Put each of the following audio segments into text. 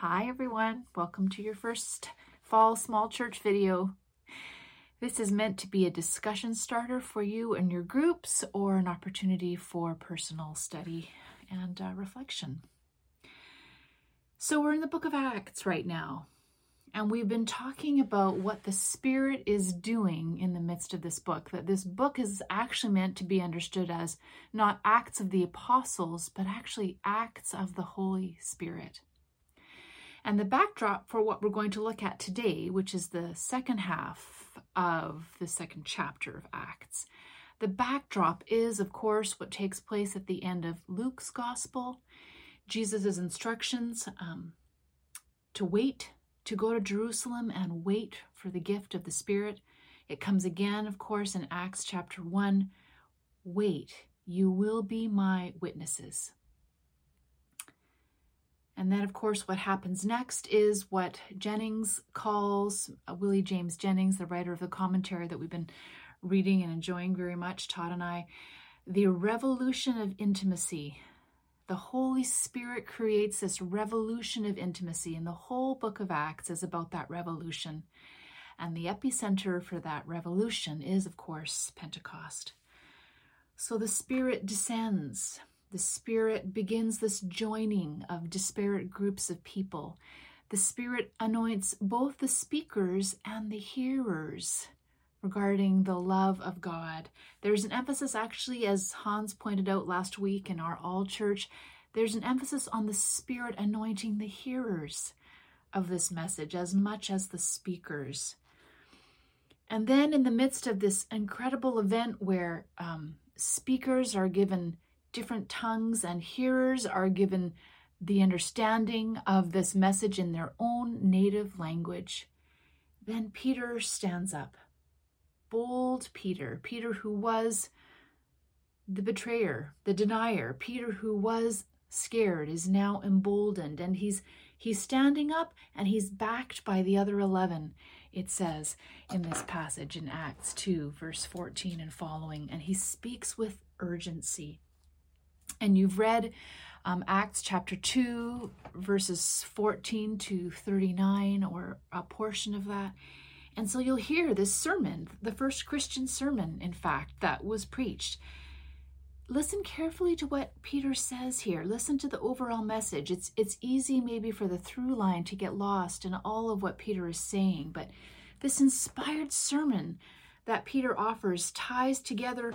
Hi everyone, welcome to your first fall small church video. This is meant to be a discussion starter for you and your groups or an opportunity for personal study and uh, reflection. So we're in the book of Acts right now, and we've been talking about what the Spirit is doing in the midst of this book. That this book is actually meant to be understood as not acts of the apostles, but actually acts of the Holy Spirit. And the backdrop for what we're going to look at today, which is the second half of the second chapter of Acts, the backdrop is, of course, what takes place at the end of Luke's gospel, Jesus' instructions um, to wait, to go to Jerusalem and wait for the gift of the Spirit. It comes again, of course, in Acts chapter 1 wait, you will be my witnesses. And then, of course, what happens next is what Jennings calls uh, Willie James Jennings, the writer of the commentary that we've been reading and enjoying very much, Todd and I, the revolution of intimacy. The Holy Spirit creates this revolution of intimacy, and the whole book of Acts is about that revolution. And the epicenter for that revolution is, of course, Pentecost. So the Spirit descends the Spirit begins this joining of disparate groups of people. The Spirit anoints both the speakers and the hearers regarding the love of God. There's an emphasis, actually, as Hans pointed out last week in our All Church, there's an emphasis on the Spirit anointing the hearers of this message as much as the speakers. And then, in the midst of this incredible event where um, speakers are given different tongues, and hearers are given the understanding of this message in their own native language. Then Peter stands up. Bold Peter, Peter who was the betrayer, the denier, Peter who was scared is now emboldened and he's he's standing up and he's backed by the other 11 it says in this passage in Acts 2 verse 14 and following and he speaks with urgency and you've read um, Acts chapter 2, verses 14 to 39, or a portion of that. And so you'll hear this sermon, the first Christian sermon, in fact, that was preached. Listen carefully to what Peter says here. Listen to the overall message. It's it's easy maybe for the through line to get lost in all of what Peter is saying, but this inspired sermon that Peter offers ties together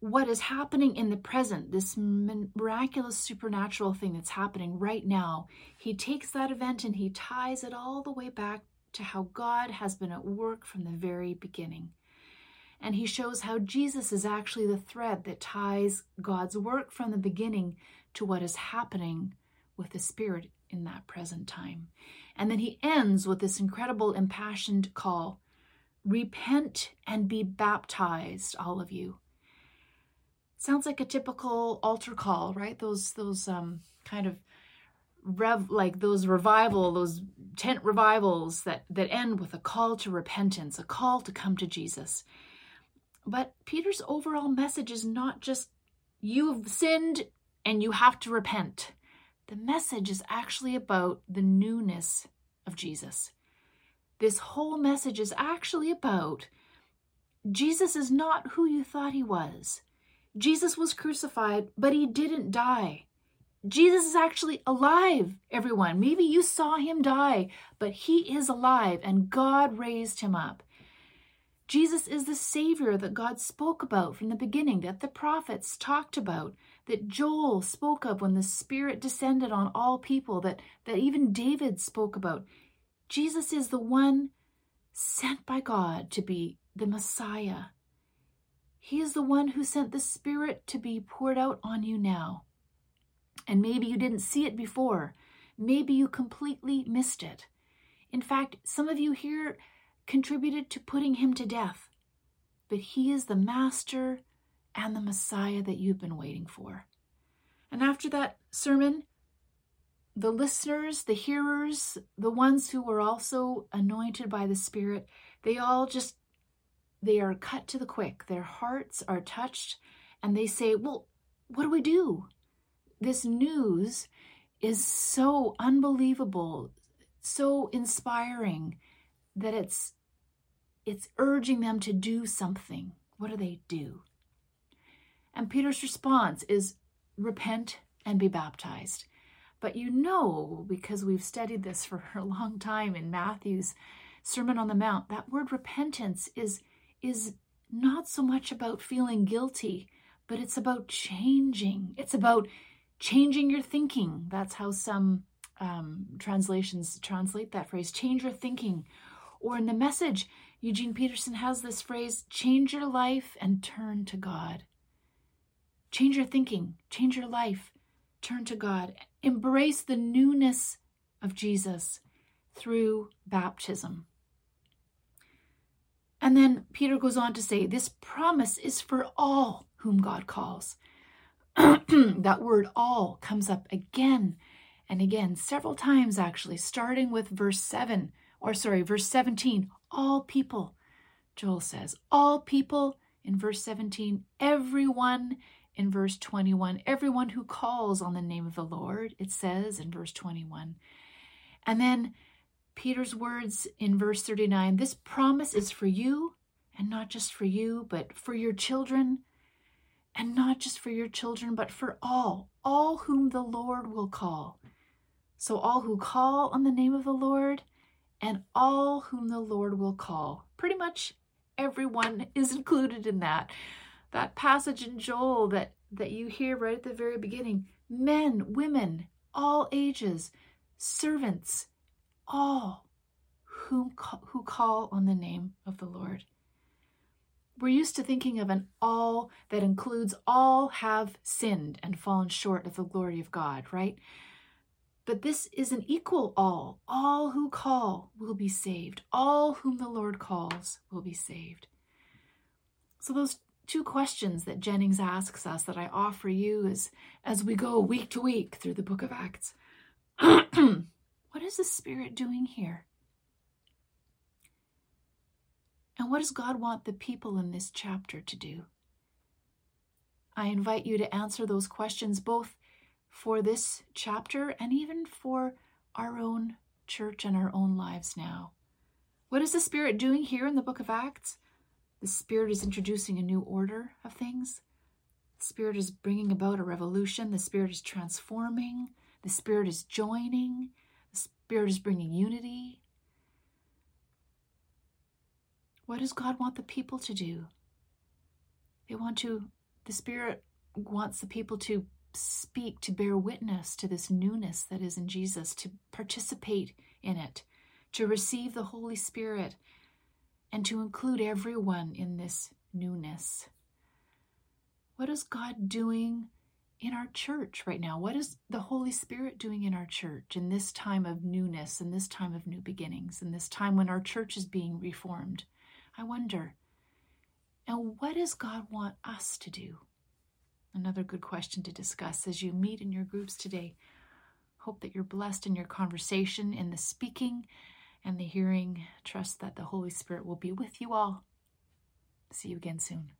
what is happening in the present, this miraculous supernatural thing that's happening right now, he takes that event and he ties it all the way back to how God has been at work from the very beginning. And he shows how Jesus is actually the thread that ties God's work from the beginning to what is happening with the Spirit in that present time. And then he ends with this incredible impassioned call Repent and be baptized, all of you sounds like a typical altar call, right? Those those um kind of rev like those revival, those tent revivals that that end with a call to repentance, a call to come to Jesus. But Peter's overall message is not just you've sinned and you have to repent. The message is actually about the newness of Jesus. This whole message is actually about Jesus is not who you thought he was. Jesus was crucified, but he didn't die. Jesus is actually alive, everyone. Maybe you saw him die, but he is alive and God raised him up. Jesus is the Savior that God spoke about from the beginning, that the prophets talked about, that Joel spoke of when the Spirit descended on all people, that, that even David spoke about. Jesus is the one sent by God to be the Messiah, he is the one who sent the Spirit to be poured out on you now. And maybe you didn't see it before. Maybe you completely missed it. In fact, some of you here contributed to putting him to death. But he is the Master and the Messiah that you've been waiting for. And after that sermon, the listeners, the hearers, the ones who were also anointed by the Spirit, they all just they are cut to the quick. Their hearts are touched, and they say, Well, what do we do? This news is so unbelievable, so inspiring that it's it's urging them to do something. What do they do? And Peter's response is repent and be baptized. But you know, because we've studied this for a long time in Matthew's Sermon on the Mount, that word repentance is, is not so much about feeling guilty, but it's about changing. It's about changing your thinking. That's how some um, translations translate that phrase change your thinking. Or in the message, Eugene Peterson has this phrase change your life and turn to God. Change your thinking, change your life, turn to God. Embrace the newness of Jesus through baptism. And then Peter goes on to say, This promise is for all whom God calls. that word all comes up again and again, several times actually, starting with verse 7, or sorry, verse 17. All people, Joel says, all people in verse 17, everyone in verse 21, everyone who calls on the name of the Lord, it says in verse 21. And then Peter's words in verse 39 this promise is for you, and not just for you, but for your children, and not just for your children, but for all, all whom the Lord will call. So, all who call on the name of the Lord, and all whom the Lord will call. Pretty much everyone is included in that. That passage in Joel that, that you hear right at the very beginning men, women, all ages, servants, all whom, who call on the name of the Lord. We're used to thinking of an all that includes all have sinned and fallen short of the glory of God, right? But this is an equal all. All who call will be saved. All whom the Lord calls will be saved. So, those two questions that Jennings asks us that I offer you is as we go week to week through the book of Acts What is the Spirit doing here? And what does God want the people in this chapter to do? I invite you to answer those questions both for this chapter and even for our own church and our own lives now. What is the Spirit doing here in the book of Acts? The Spirit is introducing a new order of things. The Spirit is bringing about a revolution. The Spirit is transforming. The Spirit is joining. Spirit is bringing unity. What does God want the people to do? They want to, the Spirit wants the people to speak, to bear witness to this newness that is in Jesus, to participate in it, to receive the Holy Spirit, and to include everyone in this newness. What is God doing in our church right now? What is the Holy Spirit doing in our church in this time of newness, in this time of new beginnings, in this time when our church is being reformed? I wonder. And what does God want us to do? Another good question to discuss as you meet in your groups today. Hope that you're blessed in your conversation, in the speaking and the hearing. Trust that the Holy Spirit will be with you all. See you again soon.